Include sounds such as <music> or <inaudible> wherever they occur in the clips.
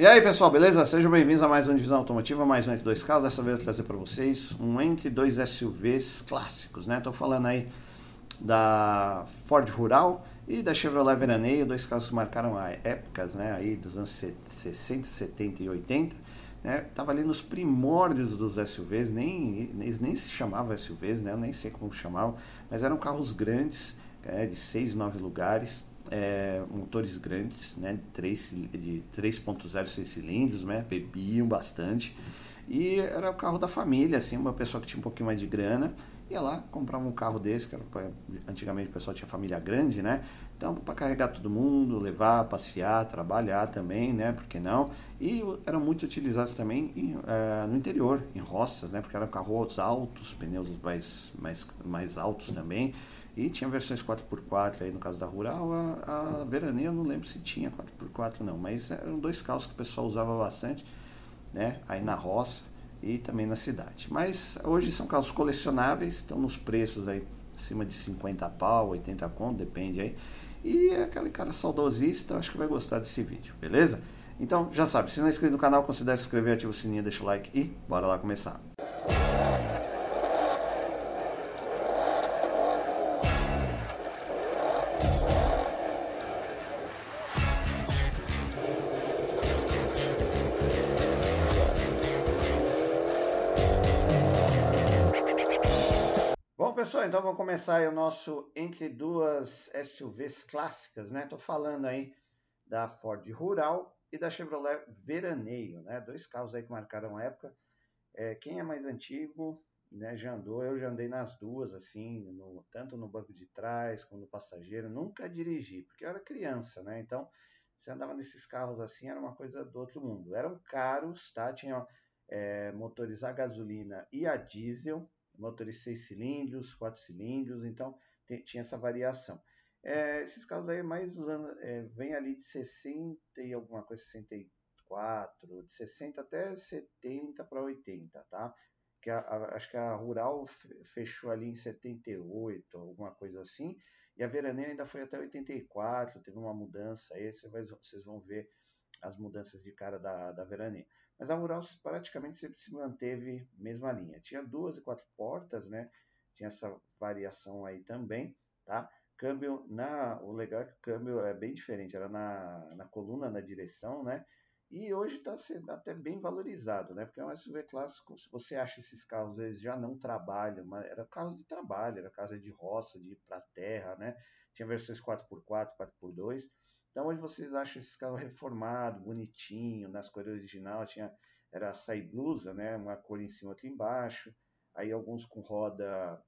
E aí pessoal, beleza? Sejam bem-vindos a mais uma Divisão Automotiva, mais um Entre Dois Carros. Dessa vez eu vou trazer para vocês um Entre Dois SUVs clássicos, né? Tô falando aí da Ford Rural e da Chevrolet Veraneio, dois carros que marcaram épocas, né? Aí dos anos 60, 70 e 80. Né? Tava ali nos primórdios dos SUVs, nem, nem se chamavam SUVs, né? Eu nem sei como chamavam, mas eram carros grandes, é, de 6, 9 lugares é, motores grandes, né, de 3.0 6 cilindros, né, bebiam bastante. E era o carro da família, assim, uma pessoa que tinha um pouquinho mais de grana, ia lá, comprava um carro desse, que era, antigamente o pessoal tinha família grande, né? Então, para carregar todo mundo, levar, passear, trabalhar também, né? Por que não? E eram muito utilizados também em, é, no interior, em roças, né? Porque eram carros altos, pneus mais, mais, mais altos também. E tinha versões 4x4 aí no caso da Rural, a, a Veraneia eu não lembro se tinha 4x4 não, mas eram dois carros que o pessoal usava bastante, né? Aí na roça e também na cidade. Mas hoje são carros colecionáveis, estão nos preços aí acima de 50 pau, 80 conto, depende aí. E é aquele cara saudosista, acho que vai gostar desse vídeo, beleza? Então já sabe, se não é inscrito no canal, considere se inscrever, ativa o sininho, deixa o like e bora lá começar. pessoal, começar o nosso entre duas SUVs clássicas, né? Tô falando aí da Ford Rural e da Chevrolet Veraneio, né? Dois carros aí que marcaram a época. É, quem é mais antigo, né, já andou, eu já andei nas duas, assim, no, tanto no banco de trás como no passageiro, nunca dirigi, porque eu era criança, né? Então, você andava nesses carros assim, era uma coisa do outro mundo. Eram caros, tá? Tinham é, motores a gasolina e a diesel, motores seis cilindros, quatro cilindros, então tinha essa variação. É, esses carros aí mais dos anos, é, vem ali de 60 e alguma coisa, 64, de 60 até 70 para 80, tá? Que a, a, acho que a Rural fechou ali em 78, alguma coisa assim, e a Veraneia ainda foi até 84, teve uma mudança aí, vocês vão ver as mudanças de cara da, da Veraneia. Mas a Mural praticamente sempre se manteve mesma linha. Tinha duas e quatro portas, né? Tinha essa variação aí também, tá? Câmbio na, o legal é que o câmbio é bem diferente, era na, na coluna na direção, né? E hoje está sendo até bem valorizado, né? Porque é um SUV clássico, se você acha esses carros, eles já não trabalham, mas era carro de trabalho, era carro de roça, de ir para terra, né? Tinha versões 4x4, 4x2, então hoje vocês acham esse carro reformado, bonitinho, nas cores original, tinha era a blusa, né, uma cor em cima, outra embaixo. Aí alguns com roda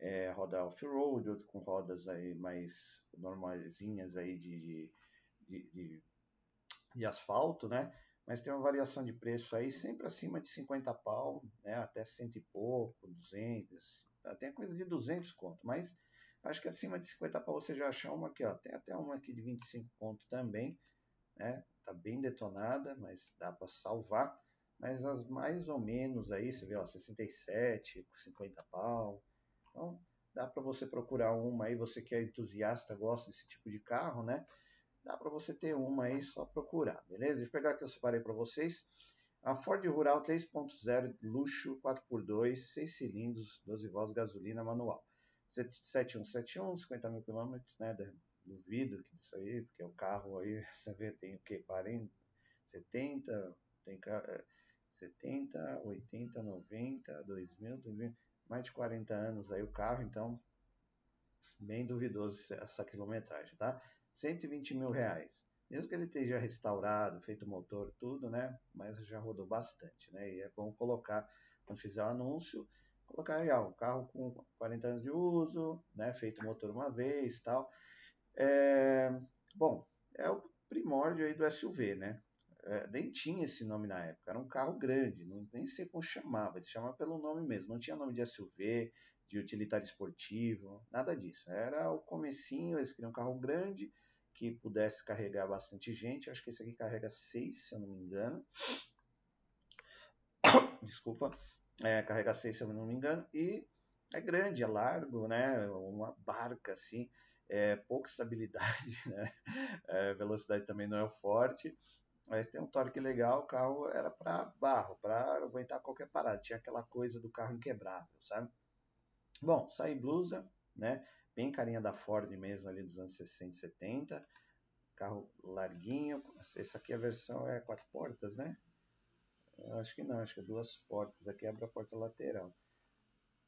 é, roda off-road, outros com rodas aí mais normalzinhas aí de, de, de, de, asfalto, né? Mas tem uma variação de preço aí sempre acima de 50 pau, né? Até cento e pouco, 200, tem coisa de 200 conto, mas Acho que acima de 50 para você já achar uma aqui, ó. Tem até uma aqui de 25 pontos também, né? Tá bem detonada, mas dá para salvar. Mas as mais ou menos aí, você vê, ó, 67, 50 pau. Então, dá para você procurar uma aí, você que é entusiasta, gosta desse tipo de carro, né? Dá para você ter uma aí, só procurar, beleza? Deixa eu pegar aqui, eu separei para vocês. A Ford Rural 3.0 luxo 4x2, 6 cilindros, 12 volts, gasolina manual. 7171, 50 mil quilômetros, né? Duvido que isso aí, porque o carro aí, <laughs> você vê, tem o que? 40, 70, tem 70, 80, 90, 2000, 2000, mais de 40 anos aí o carro, então bem duvidoso essa quilometragem, tá? 120 mil reais. Mesmo que ele esteja restaurado, feito motor, tudo, né? Mas já rodou bastante, né? E é bom colocar, quando fizer o anúncio, colocar ó, um carro com 40 anos de uso, né, feito motor uma vez tal. É, bom, é o primórdio aí do SUV, né? É, nem tinha esse nome na época, era um carro grande, não, nem sei como chamava, ele chamava pelo nome mesmo, não tinha nome de SUV, de utilitário esportivo, nada disso. Era o comecinho, eles queriam um carro grande, que pudesse carregar bastante gente, acho que esse aqui carrega seis, se eu não me engano. <coughs> Desculpa é, carrega 6, se eu não me engano, e é grande, é largo, né? Uma barca assim, é, pouca estabilidade, <laughs> né? É, velocidade também não é forte. Mas tem um torque legal, o carro era para barro, para aguentar qualquer parada. Tinha aquela coisa do carro inquebrável, sabe? Bom, saí blusa, né? Bem carinha da Ford mesmo ali dos anos 60 e 70. Carro larguinho. Essa aqui é a versão é quatro portas, né? Acho que não, acho que é duas portas. Aqui abre a porta lateral.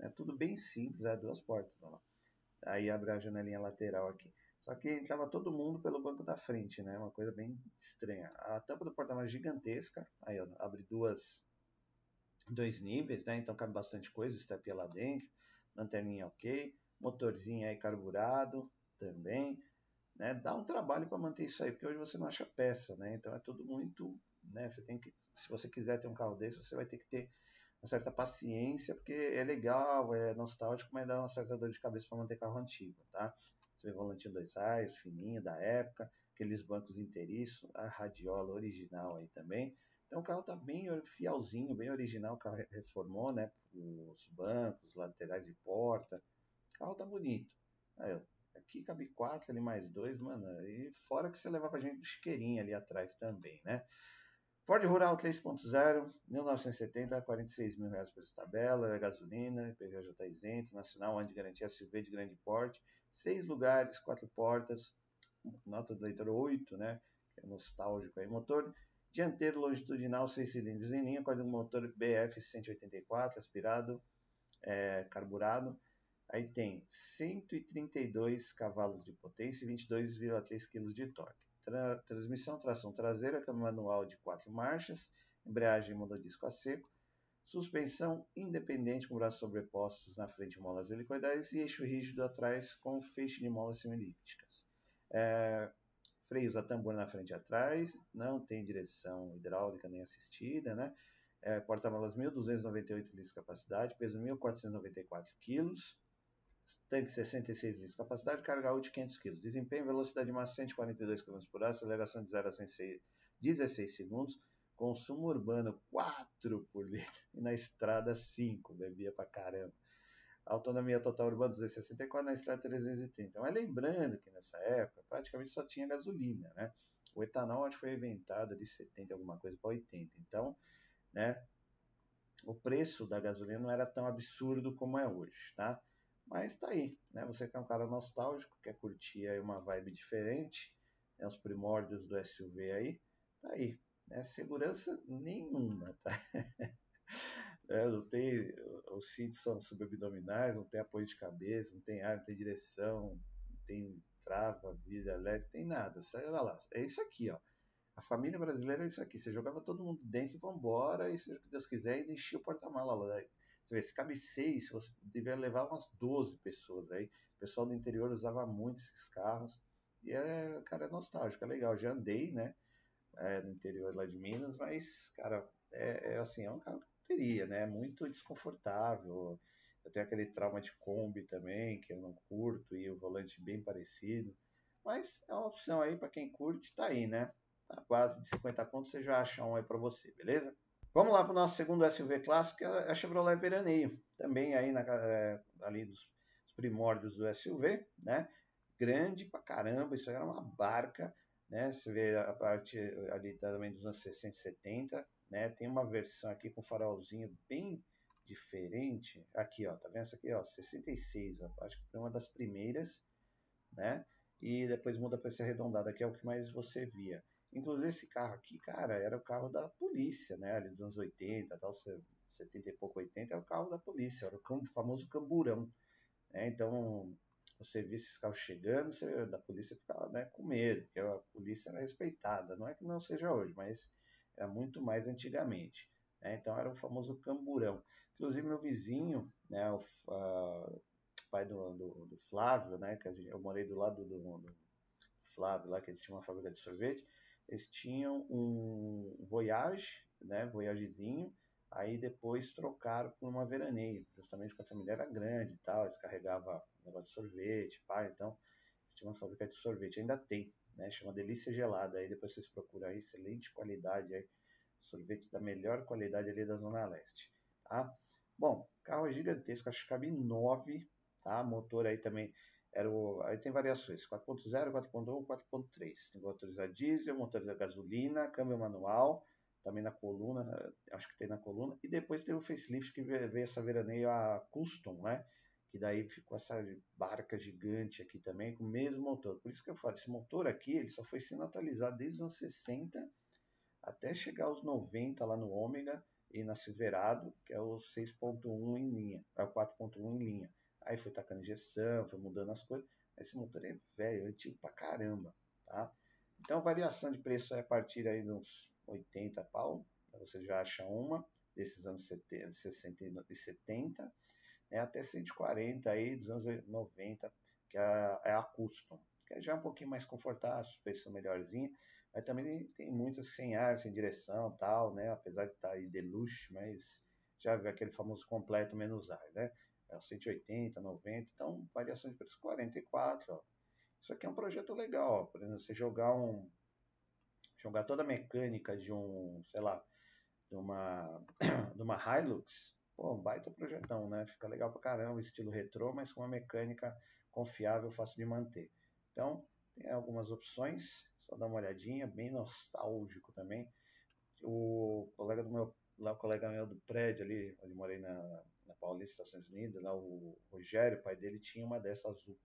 É tudo bem simples, é duas portas. Ó. Aí abre a janelinha lateral aqui. Só que entrava todo mundo pelo banco da frente, né? Uma coisa bem estranha. A tampa do porta-malas é gigantesca. Aí ó, abre duas, dois níveis, né? Então cabe bastante coisa, step lá dentro. Lanterninha ok. Motorzinho aí carburado também. Né? Dá um trabalho para manter isso aí, porque hoje você não acha peça, né? Então é tudo muito, né? Você tem que, se você quiser ter um carro desse, você vai ter que ter uma certa paciência, porque é legal, é nostálgico, mas dá uma certa dor de cabeça para manter carro antigo, tá? Você vê volantinho dois raios, fininho, da época, aqueles bancos inteiriços, a radiola original aí também. Então o carro tá bem fielzinho, bem original, o carro reformou, né? Os bancos, laterais de porta. O carro tá bonito. Aí, aqui cabe quatro, ali mais dois, mano. E fora que você levava gente do chiqueirinho ali atrás também, né? Ford Rural 3.0, 1970, 46 mil reais por tabela, é gasolina, IPVA está isento, nacional, ano de garantia SUV de grande porte, seis lugares, quatro portas, nota do leitor 8, né? Que é nostálgico aí, motor dianteiro longitudinal, seis cilindros em linha, um motor BF 184, aspirado, é, carburado. Aí tem 132 cavalos de potência e 22,3 kg de torque. Tra transmissão tração traseira, câmbio manual de quatro marchas, embreagem monodisco a seco, suspensão independente com braços sobrepostos na frente molas helicoidais e eixo rígido atrás com feixe de molas semilípticas. É, freios a tambor na frente e atrás, não tem direção hidráulica nem assistida, né? É, Porta-malas 1.298 litros de capacidade, peso 1.494 kg, tanque 66 litros de capacidade, carga útil 500 kg, desempenho, velocidade máxima 142 km por hora, aceleração de 0 a 106, 16 segundos, consumo urbano 4 por litro <laughs> e na estrada 5, bebia pra caramba. Autonomia total urbana 264, na estrada 330. Mas lembrando que nessa época praticamente só tinha gasolina, né? O etanol acho foi inventado de 70 alguma coisa para 80. Então, né, o preço da gasolina não era tão absurdo como é hoje, tá? Mas tá aí, né? Você que é um cara nostálgico, quer curtir aí uma vibe diferente, né? os primórdios do SUV aí, tá aí. Né? Segurança nenhuma, tá? <laughs> é, não tem, os cintos são subabdominais, não tem apoio de cabeça, não tem ar, não tem direção, não tem trava, vida elétrica, tem nada. Sai lá. É isso aqui, ó. A família brasileira é isso aqui. Você jogava todo mundo dentro e vambora, e seja o que Deus quiser, e enchia o porta-mala lá. Você vê, se cabe seis, você deveria levar umas 12 pessoas aí. O pessoal do interior usava muito esses carros. E é, cara, é nostálgico, é legal. Já andei, né? É, no interior lá de Minas, mas, cara, é, é assim, é um carro que eu teria, né? Muito desconfortável. Eu tenho aquele trauma de Kombi também, que eu não curto, e o volante bem parecido. Mas é uma opção aí para quem curte, tá aí, né? Tá quase de 50 contos, você já acha um aí para você, beleza? Vamos lá para o nosso segundo SUV clássico, é a Chevrolet Veraneio. Também aí na, é, ali dos primórdios do SUV, né? Grande pra caramba, isso era uma barca, né? Você vê a parte ali também dos anos 60 e 70, né? Tem uma versão aqui com farolzinho bem diferente. Aqui, ó, tá vendo essa aqui, ó, 66, ó, acho que foi uma das primeiras, né? E depois muda para esse arredondado aqui, é o que mais você via. Inclusive esse carro aqui, cara, era o carro da polícia, né? Ali dos anos 80, tal, 70 e pouco, 80, é o carro da polícia, era o famoso camburão. Né? Então, você via esses carros chegando, você, da polícia ficava né, com medo, porque a polícia era respeitada. Não é que não seja hoje, mas era muito mais antigamente. Né? Então, era o famoso camburão. Inclusive, meu vizinho, né, o a, pai do, do, do, Flávio, né, que gente, eu morei do lado do, do Flávio, lá que eles tinham uma fábrica de sorvete, eles tinham um Voyage, né, Voyagezinho, aí depois trocaram por uma veraneio, justamente porque a família era grande e tal, eles carregavam negócio de sorvete, pá, então eles tinham uma fábrica de sorvete, ainda tem, né, chama Delícia Gelada, aí depois vocês procuram aí, excelente qualidade aí, sorvete da melhor qualidade ali da Zona Leste, tá? Bom, carro é gigantesco, acho que cabe 9, tá? Motor aí também era o, aí tem variações, 4.0, 4.1, 4.3. Tem motores diesel, motores gasolina, câmbio manual, também na coluna, acho que tem na coluna. E depois tem o facelift que veio essa veraneio a custom, né? Que daí ficou essa barca gigante aqui também com o mesmo motor. Por isso que eu falo, esse motor aqui, ele só foi sendo atualizado desde os anos 60 até chegar aos 90 lá no Ômega e na Silverado, que é o 6.1 em linha, é o 4.1 em linha. Aí foi tacando injeção, foi mudando as coisas. Esse motor é velho, é antigo pra caramba, tá? Então, variação de preço é a partir aí dos 80 pau, você já acha uma, desses anos 70, 60 e 70, né, até 140 aí dos anos 90, que é a, é a Custom, que é já um pouquinho mais confortável, suspensão melhorzinha, mas também tem muitas sem ar, sem direção tal, né, apesar de estar tá aí deluxe, mas já viu aquele famoso completo menos ar, né, é 180, 90, então variação de preço 44, ó. Isso aqui é um projeto legal, ó. por exemplo, você jogar um jogar toda a mecânica de um, sei lá, de uma <clears throat> de uma Hilux, pô, um baita projetão, né? Fica legal pra caramba, estilo retrô, mas com uma mecânica confiável, fácil de manter. Então, tem algumas opções, só dá uma olhadinha, bem nostálgico também. O colega do meu, lá o colega meu do prédio ali, onde morei na, na Paulista, Estações Unidas, lá o Rogério, pai dele, tinha uma dessa azul.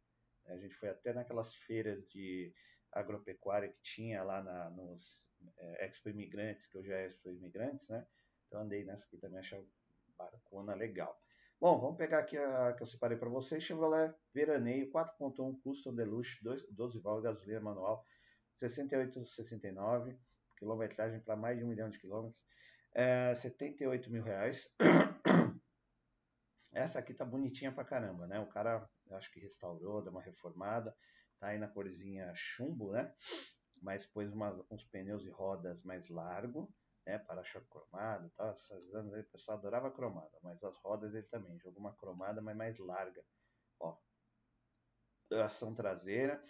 A gente foi até naquelas feiras de agropecuária que tinha lá na, nos é, Expo Imigrantes, que hoje é Expo Imigrantes, né? Então andei nessa aqui também, achei barcona legal. Bom, vamos pegar aqui a que eu separei para vocês. Chevrolet Veraneio 4.1 Custom Deluxe 12 válvulas gasolina manual 68,69 quilometragem para mais de um milhão de quilômetros é, 78 mil reais essa aqui tá bonitinha pra caramba, né? O cara, acho que restaurou, deu uma reformada, tá aí na corzinha chumbo, né? Mas pôs umas, uns pneus e rodas mais largo, né? Para-choque cromado, tá? Esses anos aí o pessoal adorava cromada, mas as rodas ele também jogou uma cromada, mas mais larga, ó. Tração traseira,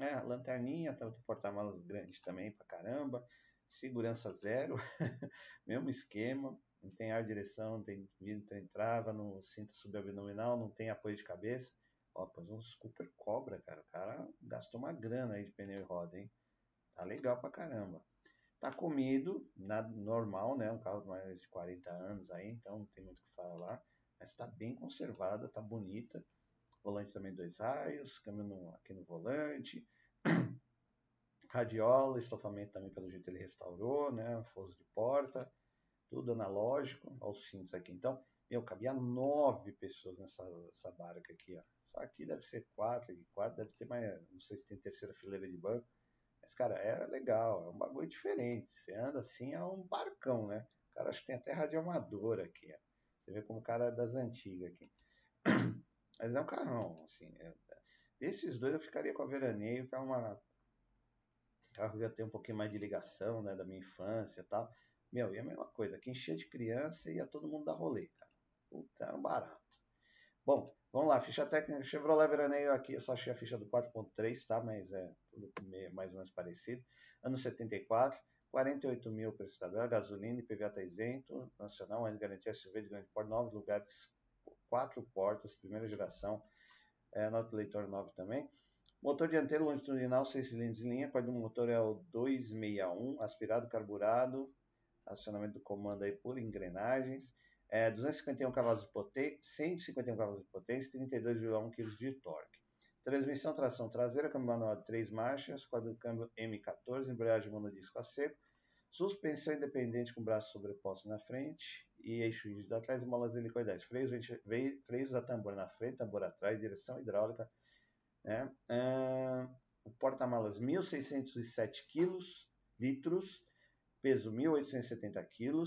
é, lanterninha, tá? Porta-malas grande também pra caramba, segurança zero, <laughs> mesmo esquema, não tem ar direção, não tem vidro, tem trava, no cinto subabdominal, não tem apoio de cabeça. Ó, pôs um Cooper Cobra, cara. O cara gastou uma grana aí de pneu e roda, hein? Tá legal pra caramba. Tá comido, nada normal, né? Um carro de mais de 40 anos aí, então não tem muito o que falar. Mas tá bem conservada, tá bonita. Volante também dois raios, câmbio no, aqui no volante. <clears throat> Radiola, estofamento também pelo jeito ele restaurou, né? Forro de porta tudo analógico, aos cintos aqui. Então, meu, cabia nove pessoas nessa, barca aqui, ó. Só aqui deve ser quatro, aqui quatro, deve ter mais, não sei se tem terceira fileira de banco. Mas, cara, é legal, é um bagulho diferente. Você anda assim, é um barcão, né? O cara acho que tem até radioamador aqui, ó. Você vê como o cara é das antigas aqui. <clears throat> Mas é um carrão, assim. É... Desses dois eu ficaria com a Veraneio, que é uma carro que já tem um pouquinho mais de ligação, né, da minha infância e tal. Meu, e a mesma coisa, que enchia de criança e ia todo mundo dar rolê, cara. Puta, era um barato. Bom, vamos lá, ficha técnica Chevrolet Veraneio aqui, eu só achei a ficha do 4.3, tá? Mas é tudo mais ou menos parecido. Ano 74, 48 mil preço tabela, gasolina, IPVA tá isento, nacional, ainda garantia SUV de grande porte, novos lugares, quatro portas, primeira geração, é, nota leitor 9 também. Motor dianteiro longitudinal, 6 cilindros em linha, do motor é o 261, aspirado, carburado, acionamento do comando aí por engrenagens, é, 251 cavalos de potência, 151 cavalos de potência, 32,1 kg de torque. Transmissão, tração traseira, câmbio manual de 3 marchas, quadro câmbio M14, embreagem monodisco a seco, suspensão independente com braço sobreposto na frente e eixo rígido atrás molas helicoidais, freios, freios a tambor na frente, tambor atrás, direção hidráulica, né? O porta-malas 1.607 quilos, litros, peso 1.870 kg,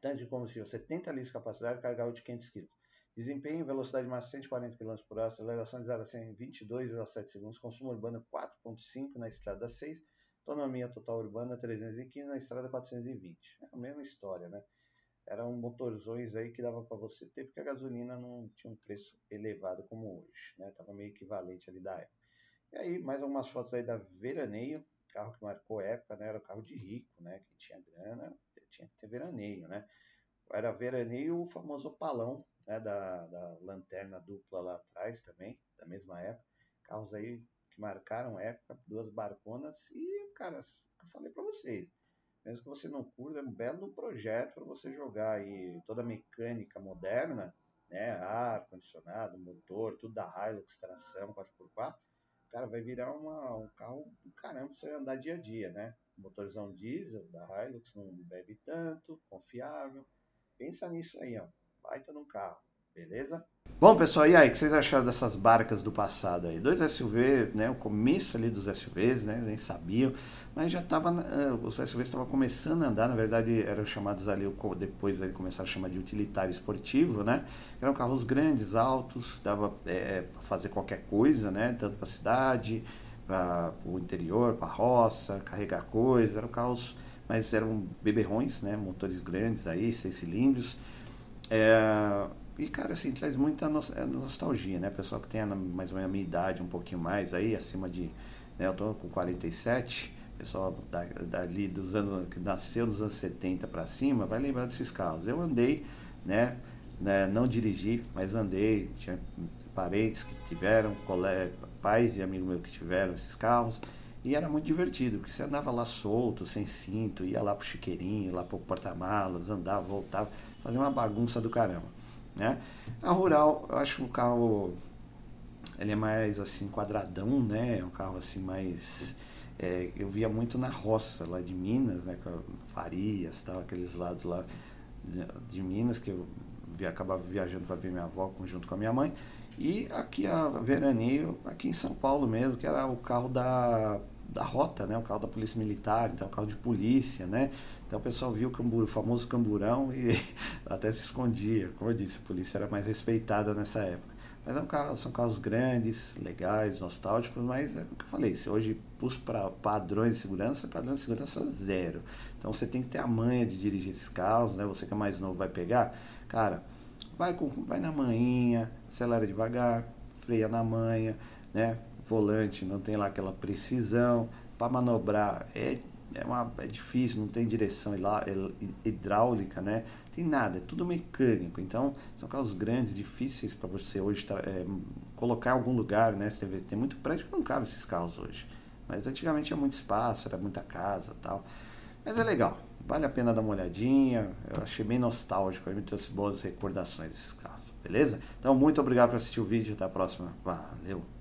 tanque de combustível 70 litros de capacidade, carga de 500 kg. Desempenho, velocidade máxima 140 km por hora, aceleração de 0 a 100 em 22,7 segundos, consumo urbano 4,5 na estrada 6, autonomia total urbana 315 na estrada 420. É a mesma história, né? Eram motorzões aí que dava para você ter, porque a gasolina não tinha um preço elevado como hoje, né? Tava meio equivalente ali da época. E aí, mais algumas fotos aí da Veraneio, carro que marcou época, né? Era o carro de rico, né? Quem tinha grana tinha que ter veraneio, né? era veraneio o famoso palão, né, da, da lanterna dupla lá atrás também, da mesma época. Carros aí que marcaram época, duas barconas e, cara, eu falei para vocês, mesmo que você não curta, é um belo projeto para você jogar aí toda a mecânica moderna, né, ar, condicionado, motor, tudo da Hilux, tração, 4x4, cara, vai virar uma, um carro do caramba você andar dia a dia, né? Motorzão diesel da Hilux, não bebe tanto, confiável. Pensa nisso aí, ó. Baita no carro, beleza? Bom, pessoal, e aí, o que vocês acharam dessas barcas do passado aí? Dois SUV, né? O começo ali dos SUVs, né? Nem sabiam, mas já estava, uh, os SUVs estavam começando a andar, na verdade eram chamados ali, depois ali começaram a chamar de utilitário esportivo, né? Eram carros grandes, altos, dava é, fazer qualquer coisa, né? Tanto para a cidade, para o interior, para a roça, carregar coisas, eram carros, mas eram beberrões, né? Motores grandes aí, seis cilindros. É, e, cara, assim, traz muita é, nostalgia, né? Pessoal que tem mais ou menos a minha idade, um pouquinho mais aí, acima de. Né, eu tô com 47, pessoal da, dali dos anos. que nasceu dos anos 70 para cima, vai lembrar desses carros. Eu andei, né? né não dirigi, mas andei, tinha parentes que tiveram, pais e amigos meus que tiveram esses carros. E era muito divertido, porque você andava lá solto, sem cinto, ia lá pro chiqueirinho, ia lá pro porta-malas, andava, voltava, fazia uma bagunça do caramba. Né? A Rural, eu acho que o carro ele é mais assim quadradão, né? É um carro assim mais é, eu via muito na roça lá de Minas, né? Com Farias, tal, aqueles lados lá de Minas que eu via, acabava viajando para ver minha avó junto com a minha mãe. E aqui a veraneio, aqui em São Paulo mesmo, que era o carro da, da rota, né? O carro da polícia militar, então o carro de polícia, né? Então o pessoal viu o, cambur, o famoso camburão e <laughs> até se escondia. Como eu disse, a polícia era mais respeitada nessa época. Mas é um carro, são carros grandes, legais, nostálgicos, mas é o que eu falei, se hoje pus para padrões de segurança, padrão de segurança zero. Então você tem que ter a manha de dirigir esses carros, né? Você que é mais novo vai pegar, cara, vai, com, vai na manhinha, acelera devagar, freia na manha, né? Volante não tem lá aquela precisão, para manobrar é é, uma, é difícil, não tem direção hidráulica, né? Tem nada, é tudo mecânico. Então, são carros grandes, difíceis para você hoje é, colocar em algum lugar, né? Você vê, tem muito prédio que não cabe esses carros hoje. Mas antigamente tinha muito espaço, era muita casa tal. Mas é legal, vale a pena dar uma olhadinha. Eu achei bem nostálgico, me trouxe boas recordações desses carros, beleza? Então, muito obrigado por assistir o vídeo, até a próxima. Valeu!